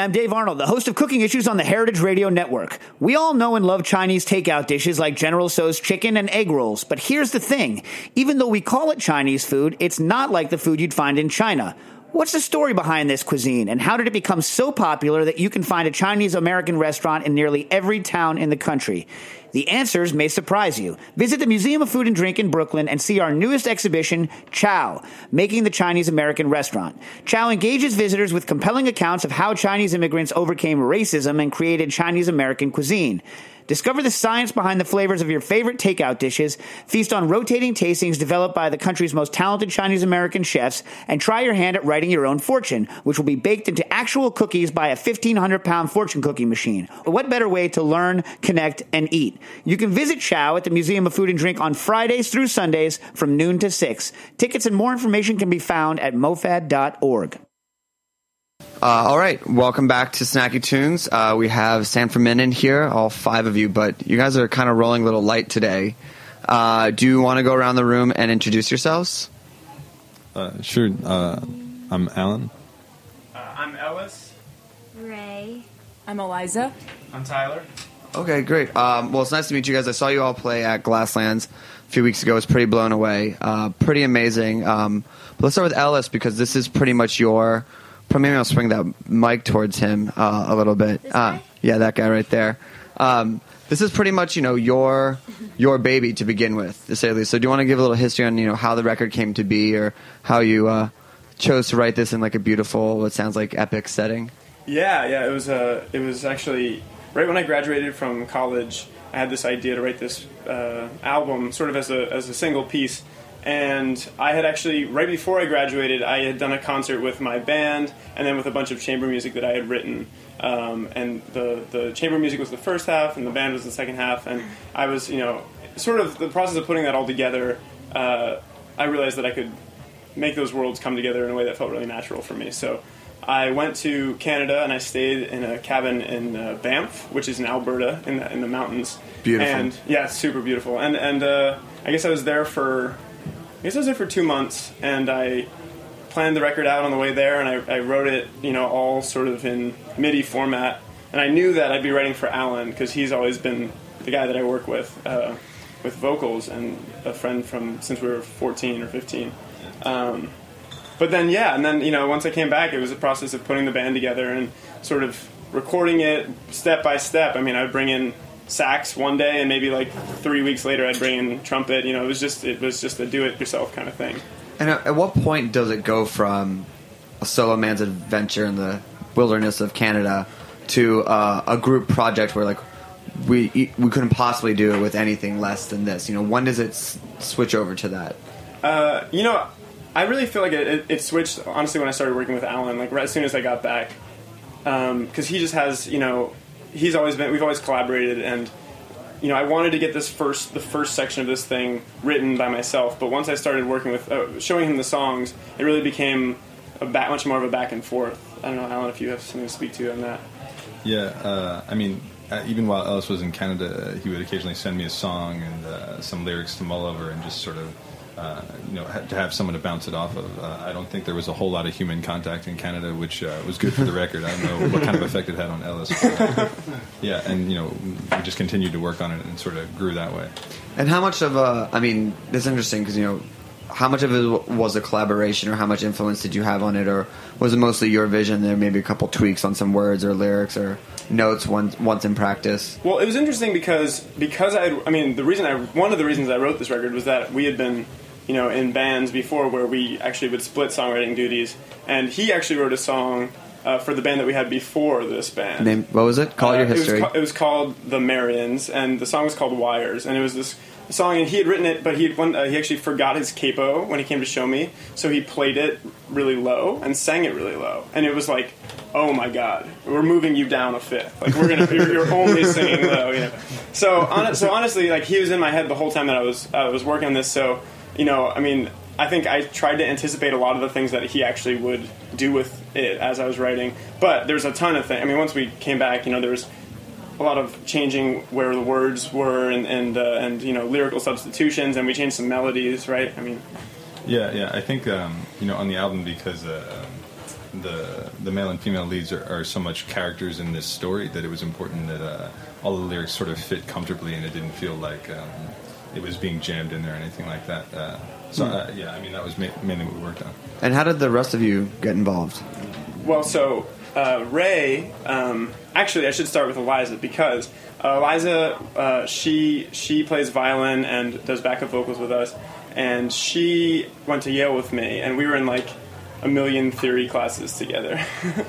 Speaker 2: I'm Dave Arnold, the host of Cooking Issues on the Heritage Radio Network. We all know and love Chinese takeout dishes like General Tso's chicken and egg rolls, but here's the thing. Even though we call it Chinese food, it's not like the food you'd find in China. What's the story behind this cuisine, and how did it become so popular that you can find a Chinese American restaurant in nearly every town in the country? The answers may surprise you. Visit the Museum of Food and Drink in Brooklyn and see our newest exhibition, Chow, Making the Chinese American Restaurant. Chow engages visitors with compelling accounts of how Chinese immigrants overcame racism and created Chinese American cuisine. Discover the science behind the flavors of your favorite takeout dishes, feast on rotating tastings developed by the country's most talented Chinese American chefs, and try your hand at writing your own fortune, which will be baked into actual cookies by a 1,500 pound fortune cookie machine. What better way to learn, connect, and eat? You can visit Chow at the Museum of Food and Drink on Fridays through Sundays from noon to 6. Tickets and more information can be found at mofad.org.
Speaker 7: Uh, all right, welcome back to Snacky Tunes. Uh, we have San Fermin in here, all five of you, but you guys are kind of rolling a little light today. Uh, do you want to go around the room and introduce yourselves?
Speaker 5: Uh, sure. Uh, I'm Alan.
Speaker 1: I'm Ellis.
Speaker 11: Rae.
Speaker 12: I'm Eliza.
Speaker 1: I'm Tyler.
Speaker 7: Okay, great. Um, well, it's nice to meet you guys. I saw you all play at Glasslands a few weeks ago. I was pretty blown away. Uh, pretty amazing. Um, but let's start with Ellis because this is pretty much your. Maybe I'll swing that mic towards him uh, a little bit. Uh, yeah, that guy right there. Um, this is pretty much you know your your baby to begin with, to say the least. So, do you want to give a little history on you know how the record came to be, or how you uh, chose to write this in like a beautiful, what sounds like epic setting?
Speaker 13: Yeah, yeah. It was uh, it was actually right when I graduated from college. I had this idea to write this uh, album, sort of as a as a single piece. And I had actually right before I graduated, I had done a concert with my band, and then with a bunch of chamber music that I had written. Um, and the the chamber music was the first half, and the band was the second half. And I was, you know, sort of the process of putting that all together. Uh, I realized that I could make those worlds come together in a way that felt really natural for me. So I went to Canada and I stayed in a cabin in uh, Banff, which is in Alberta in the, in the mountains.
Speaker 7: Beautiful.
Speaker 13: And yeah, it's super beautiful. And and uh, I guess I was there for I I was there for two months, and I planned the record out on the way there, and I, I wrote it, you know, all sort of in MIDI format. And I knew that I'd be writing for Alan because he's always been the guy that I work with uh, with vocals and a friend from since we were 14 or 15. Um, but then yeah, and then you know once I came back, it was a process of putting the band together and sort of recording it step by step. I mean, I'd bring in sax one day, and maybe like three weeks later, I'd bring in trumpet. You know, it was just it was just a do-it-yourself kind of thing.
Speaker 7: And at, at what point does it go from a solo man's adventure in the wilderness of Canada to uh, a group project where like we we couldn't possibly do it with anything less than this? You know, when does it s- switch over to that?
Speaker 13: Uh, you know, I really feel like it, it, it switched honestly when I started working with Alan. Like right as soon as I got back, because he just has you know he's always been we've always collaborated and you know I wanted to get this first the first section of this thing written by myself. But once I started working with uh, showing him the songs, it really became a back, much more of a back and forth. I don't know, Alan, if you have something to speak to on that.
Speaker 5: Yeah, uh, I mean, uh, even while Ellis was in Canada, he would occasionally send me a song and uh, some lyrics to mull over and just sort of, uh, you know, ha- to have someone to bounce it off of. Uh, I don't think there was a whole lot of human contact in Canada, which uh, was good for the record. I don't know what kind of effect it had on Ellis. But, uh, yeah, and you know, we just continued to work on it and sort of grew that way.
Speaker 7: And how much of a I mean, it's interesting because you know, how much of it was a collaboration, or how much influence did you have on it, or was it mostly your vision? There maybe a couple tweaks on some words or lyrics or notes once once in practice.
Speaker 13: Well, it was interesting because because I I mean the reason I one of the reasons I wrote this record was that we had been you know in bands before where we actually would split songwriting duties, and he actually wrote a song. Uh, for the band that we had before this band,
Speaker 7: Name what was it? Call
Speaker 13: Uh,
Speaker 7: your
Speaker 13: it was
Speaker 7: history.
Speaker 13: ca- It was, called The Marians, and the song was called Wires. And it was this song, and he had written it, but he one, uh, he actually forgot his capo when he came to show me, so he played it really low and sang it really low, and it was like, oh my god, we're moving you down a fifth. Like we're gonna, you're, you're only singing low, you know. So, hon- so honestly, like he was in my head the whole time that I was I was working on this. So, you know, I mean. I think I tried to anticipate a lot of the things that he actually would do with it as I was writing, but there's a ton of things. I mean, once we came back, you know, there was a lot of changing where the words were and and uh, and you know lyrical substitutions, and we changed some melodies, right? I mean,
Speaker 5: Yeah, yeah. I think um, you know on the album because uh, um, the the male and female leads are, are so much characters in this story that it was important that uh, all the lyrics sort of fit comfortably and it didn't feel like um,
Speaker 14: it was being jammed in there or anything like that. Uh, so
Speaker 7: Hmm.
Speaker 14: uh, yeah, I mean that was ma- mainly what we worked on.
Speaker 7: And how did the rest of you get involved?
Speaker 10: Well, so uh, Rae, um, actually, I should start with Eliza because uh, Eliza, uh, she she plays violin and does backup vocals with us, and she went to Yale with me, and we were in like a million theory classes together.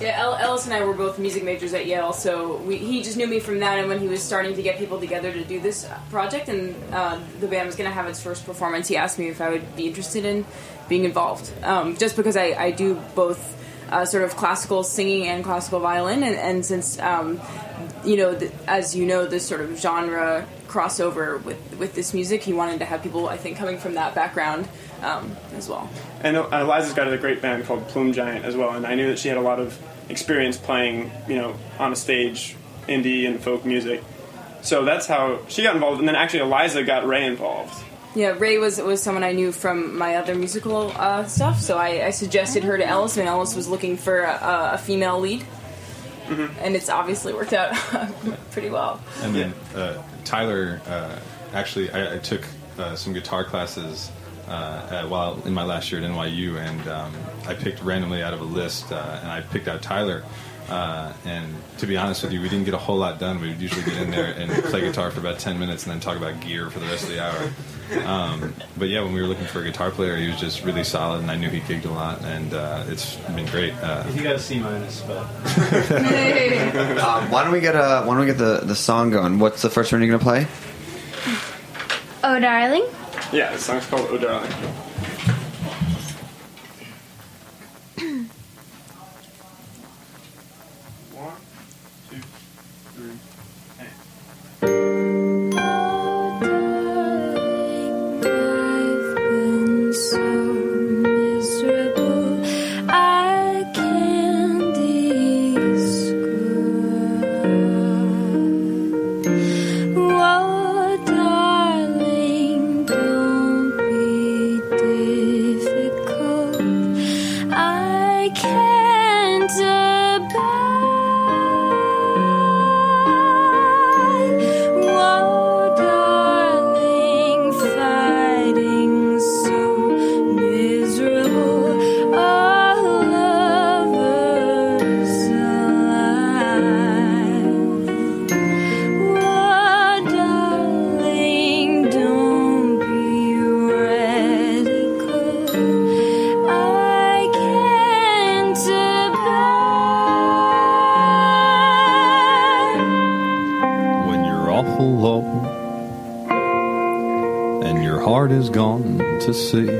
Speaker 12: Yeah, El- Ellis and I were both music majors at Yale, so we, he just knew me from that. And when he was starting to get people together to do this project, and uh, the band was going to have its first performance, he asked me if I would be interested in being involved. Um, just because I, I do both uh, sort of classical singing and classical violin, and, and since um, you know, th- as you know, this sort of genre crossover with with this music, he wanted to have people, I think, coming from that background um, as well.
Speaker 10: And Eliza's got a great band called Plume Giant as well, and I knew that she had a lot of experience playing, you know, on a stage, indie and folk music. So that's how she got involved, and then actually Eliza got Rae involved.
Speaker 12: Yeah, Rae was was someone I knew from my other musical uh, stuff, so I, I suggested her to Ellis, and Ellis was looking for a, a female lead, and it's obviously worked out pretty well.
Speaker 14: And then uh, Tyler, uh, actually, I, I took uh, some guitar classes uh, uh, while in my last year at NYU, and um, I picked randomly out of a list, uh, and I picked out Tyler. Uh, and to be honest with you, we didn't get a whole lot done. We would usually get in there and play guitar for about 10 minutes and then talk about gear for the rest of the hour. Um, but yeah, when we were looking for a guitar player, he was just really solid, and I knew he gigged a lot, and uh, it's been great. Uh,
Speaker 15: You got a C minus, but
Speaker 7: Um, why don't we get a Why don't we get the, the song going? What's the first one you're gonna play?
Speaker 11: Oh, darling.
Speaker 10: Yeah, the song's called Oh Darling. One, two, three, and.
Speaker 14: To sea.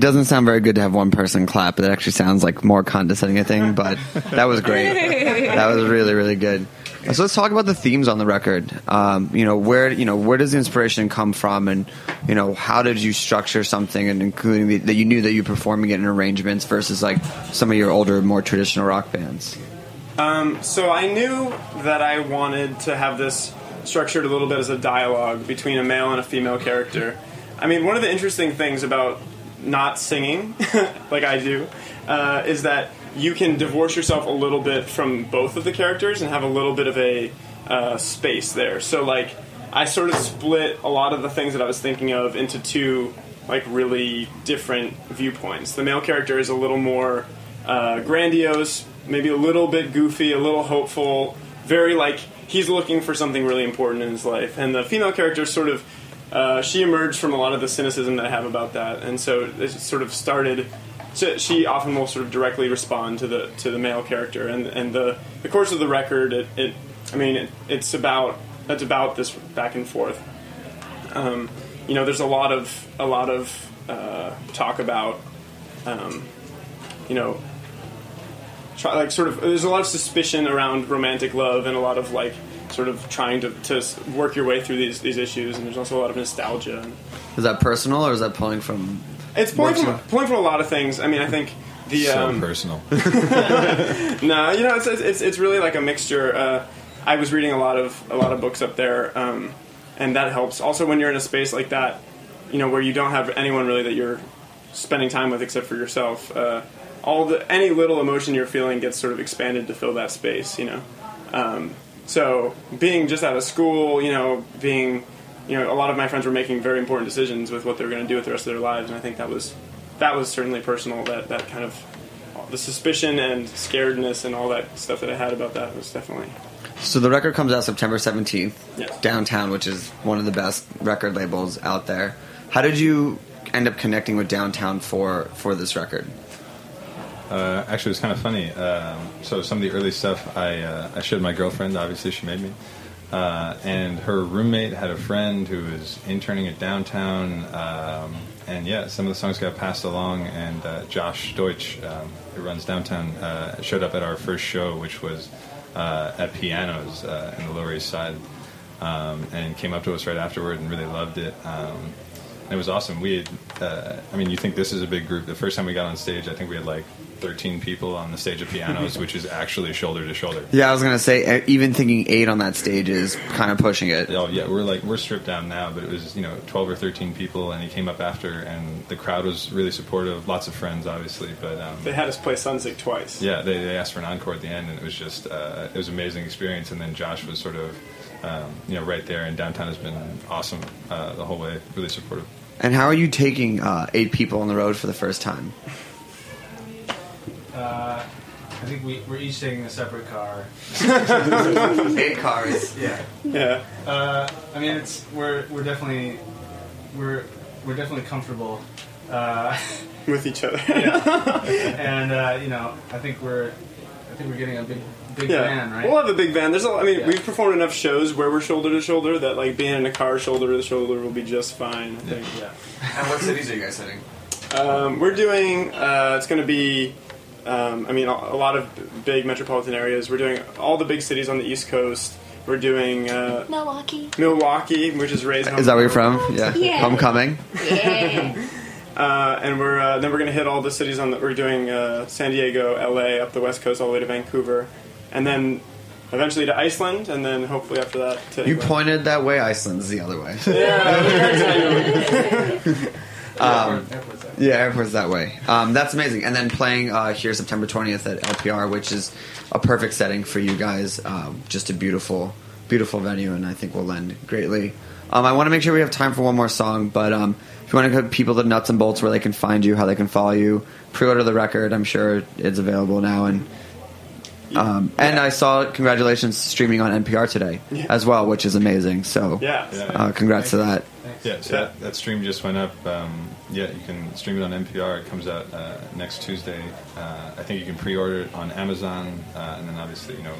Speaker 7: It doesn't sound very good to have one person clap. But it actually sounds like more condescending a thing, but that was great. that was really, really good. So let's talk about the themes on the record. Um, you know, where you know where does the inspiration come from, and you know how did you structure something, and including the, that you knew that you were performing it in arrangements versus like some of your older, more traditional rock bands.
Speaker 13: Um, so I knew that I wanted to have this structured a little bit as a dialogue between a male and a female character. I mean, one of the interesting things about not singing, like I do, uh, is that you can divorce yourself a little bit from both of the characters and have a little bit of a uh, space there. So, like, I sort of split a lot of the things that I was thinking of into two, like, really different viewpoints. The male character is a little more uh, grandiose, maybe a little bit goofy, a little hopeful, very like he's looking for something really important in his life. And the female character sort of uh, she emerged from a lot of the cynicism that I have about that, and so it sort of started. So she often will sort of directly respond to the to the male character, and and the the course of the record, it, it I mean, it, it's about it's about this back and forth. Um, you know, there's a lot of a lot of uh, talk about, um, you know, try, like sort of there's a lot of suspicion around romantic love and a lot of like sort of trying to, to work your way through these these issues and there's also a lot of nostalgia and
Speaker 7: Is that personal or is that pulling from?
Speaker 13: it's pulling from, pulling from a lot of things i mean i think the
Speaker 14: so
Speaker 13: um,
Speaker 14: personal.
Speaker 13: no, you know, it's, it's it's really like a mixture. Uh, I was reading a lot of a lot of books up there, um, and that helps. Also, when you're in a space like that, you know, where you don't have anyone really that you're spending time with except for yourself, uh, all the any little emotion you're feeling gets sort of expanded to fill that space. You know, um, so being just out of school, you know, being you know, a lot of my friends were making very important decisions with what they were going to do with the rest of their lives, and I think that was that was certainly personal. That that kind of the suspicion and scaredness and all that stuff that I had about that was definitely
Speaker 7: So the record comes out September 17th,
Speaker 13: Yes.
Speaker 7: Downtown, which is one of the best record labels out there. How did you end up connecting with Downtown for for this record?
Speaker 14: Uh, actually, it was kind of funny. Um, so some of the early stuff I, uh, I showed my girlfriend. Obviously, she made me. Uh, and her roommate had a friend who was interning at downtown. Um, and yeah, some of the songs got passed along. And uh, Josh Deutsch, um, who runs downtown, uh, showed up at our first show, which was uh, at Pianos uh, in the Lower East Side, um, and came up to us right afterward and really loved it. Um, it was awesome. We had, uh, I mean, you think this is a big group. The first time we got on stage, I think we had like 13 people on the stage of pianos, which is actually shoulder to shoulder.
Speaker 7: Yeah, I was gonna say even thinking eight on that stage is kind of pushing it.
Speaker 14: Oh yeah, we're like we're stripped down now, but it was you know 12 or 13 people, and he came up after, and the crowd was really supportive. Lots of friends, obviously, but um,
Speaker 13: they had us play Sonsick twice.
Speaker 14: yeah, they, they asked for an encore at the end, and it was just uh, it was an amazing experience. And then Josh was sort of um, you know right there, and downtown has been awesome uh, the whole way, really supportive.
Speaker 7: And how are you taking uh, eight people on the road for the first time?
Speaker 15: Uh, I think we, we're each taking a separate car.
Speaker 7: Eight cars.
Speaker 15: Yeah.
Speaker 13: Yeah.
Speaker 15: Uh, I mean, it's we're we're definitely we're we're definitely comfortable. Uh,
Speaker 13: with each other.
Speaker 15: yeah. And uh, you know, I think we're I think we're getting a big big
Speaker 13: Yeah,
Speaker 15: van, right?
Speaker 13: we'll have a big van. There's, a, I mean,
Speaker 15: Yeah.
Speaker 13: we've performed enough shows where we're shoulder to shoulder that like being in a car shoulder to shoulder will be just fine. I think.
Speaker 15: yeah.
Speaker 7: And what cities are you guys hitting?
Speaker 13: Um, we're doing. Uh, it's going to be. Um, I mean, a, a lot of big metropolitan areas. We're doing all the big cities on the East Coast. We're doing uh,
Speaker 11: Milwaukee.
Speaker 13: Milwaukee, which is Rae's
Speaker 7: Is that where you're from? Yeah.
Speaker 11: Yeah.
Speaker 7: Homecoming.
Speaker 11: Yeah.
Speaker 13: Uh, and we're uh, then we're going to hit all the cities on the. We're doing uh, San Diego, LA, up the West Coast, all the way to Vancouver, and then eventually to Iceland, and then hopefully after that to
Speaker 7: You
Speaker 13: England.
Speaker 7: pointed that way. Iceland's the other way.
Speaker 15: Um, airport's out.
Speaker 7: Yeah, airport's that way. Um, that's amazing. And then playing uh, here September 20th at LPR, which is a perfect setting for you guys. Um, just a beautiful, beautiful venue, and I think will lend greatly. Um, I want to make sure we have time for one more song, but um, if you want to give people the nuts and bolts where they can find you, how they can follow you, pre-order the record. I'm sure it's available now, and um, and I saw congratulations streaming on NPR today
Speaker 13: Yeah.
Speaker 7: as well, which is amazing. So
Speaker 13: Yeah.
Speaker 7: uh, congrats to that.
Speaker 14: Yeah, so That, that stream just went up. Um, yeah, you can stream it on NPR. It comes out uh, next Tuesday. Uh, I think you can pre-order it on Amazon, uh, and then obviously you know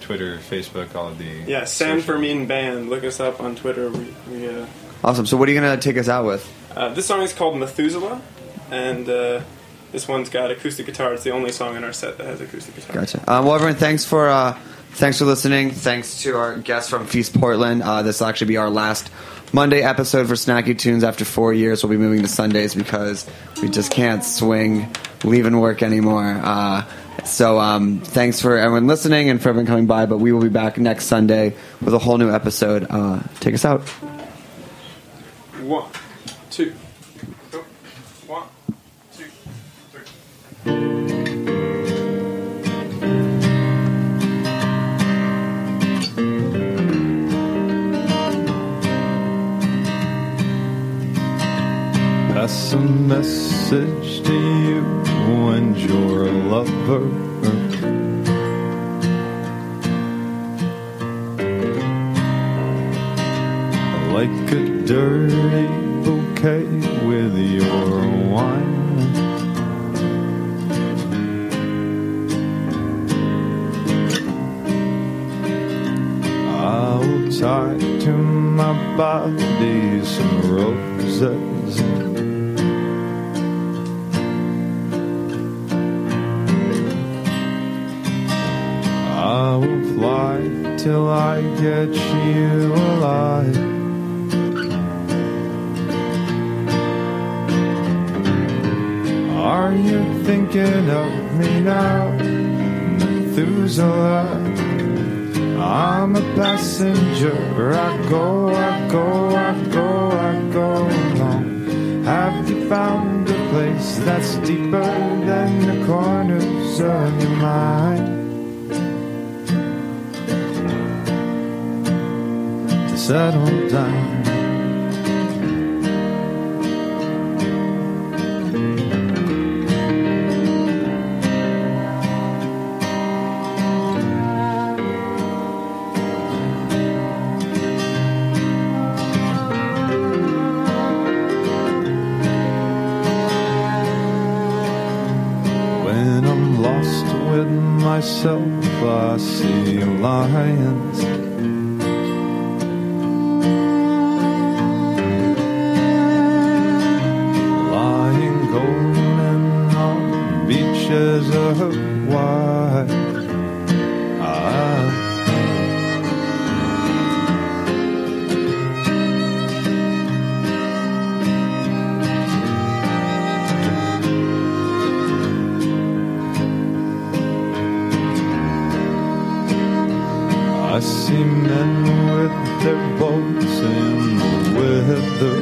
Speaker 14: Twitter, Facebook, all of the
Speaker 13: Yeah, San
Speaker 14: social-
Speaker 13: Fermin Band. Look us up on Twitter. We, we, uh,
Speaker 7: Awesome. So what are you gonna take us out with?
Speaker 13: uh, this song is called Methuselah, and uh, this one's got acoustic guitar. It's the only song in our set that has acoustic guitar.
Speaker 7: Gotcha. Um, well, everyone, thanks for uh, thanks for listening. Thanks to our guests from Feast Portland. Uh, this will actually be our last Monday episode for Snacky Tunes. After four years, we'll be moving to Sundays because we just can't swing leaving work anymore. Uh, so um, thanks for everyone listening and for everyone coming by. But we will be back next Sunday with a whole new episode. Uh, take us out.
Speaker 13: One, two,
Speaker 5: Pass a message to you and your lover. Like a dirty bouquet with your wine. I'll to my body some roses. I will fly till I get you alive. Are you thinking of me now, Methuselah? I'm a passenger. I go, I go, I go, I go along. Have you found a place that's deeper than the corners of your mind? To settle down. Boats in the weather.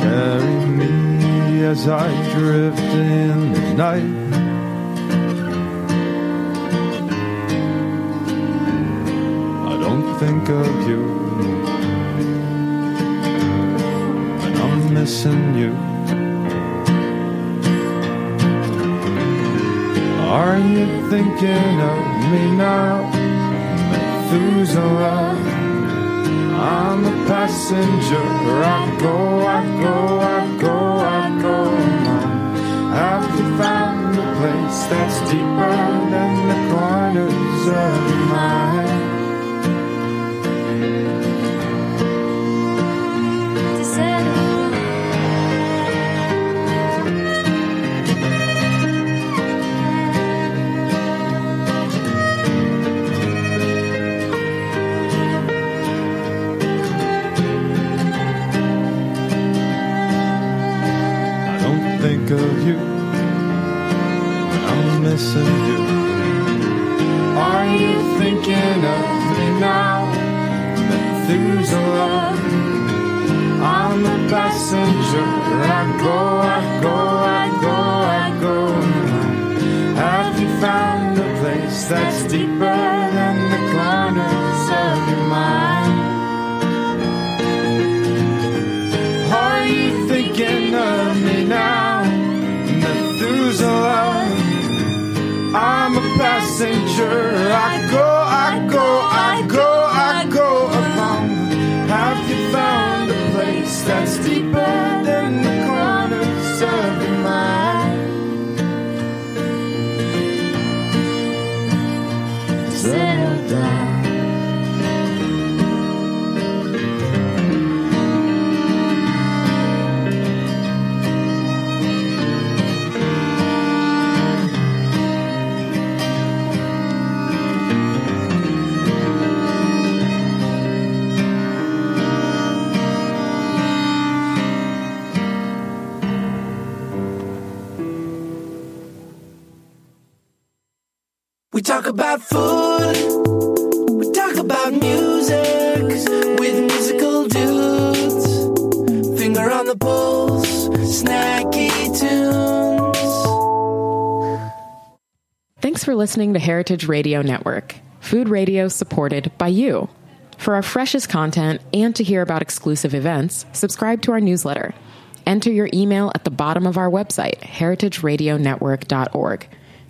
Speaker 5: Carry me as I drift in the night. Thinking of me now, Methuselah? I'm a passenger. I go, I go, I go, I go along. Have you found a place that's deeper than the corners of I'm. I go, I go, I go, I go along. Have you found a place that's deeper
Speaker 4: talk about food. We talk about music with musical dudes. Finger on the pulse, snacky tunes.
Speaker 3: Thanks for listening to Heritage Radio Network, food radio supported by you. For our freshest content and to hear about exclusive events, subscribe to our newsletter. Enter your email at the bottom of our website, heritageradionetwork.org.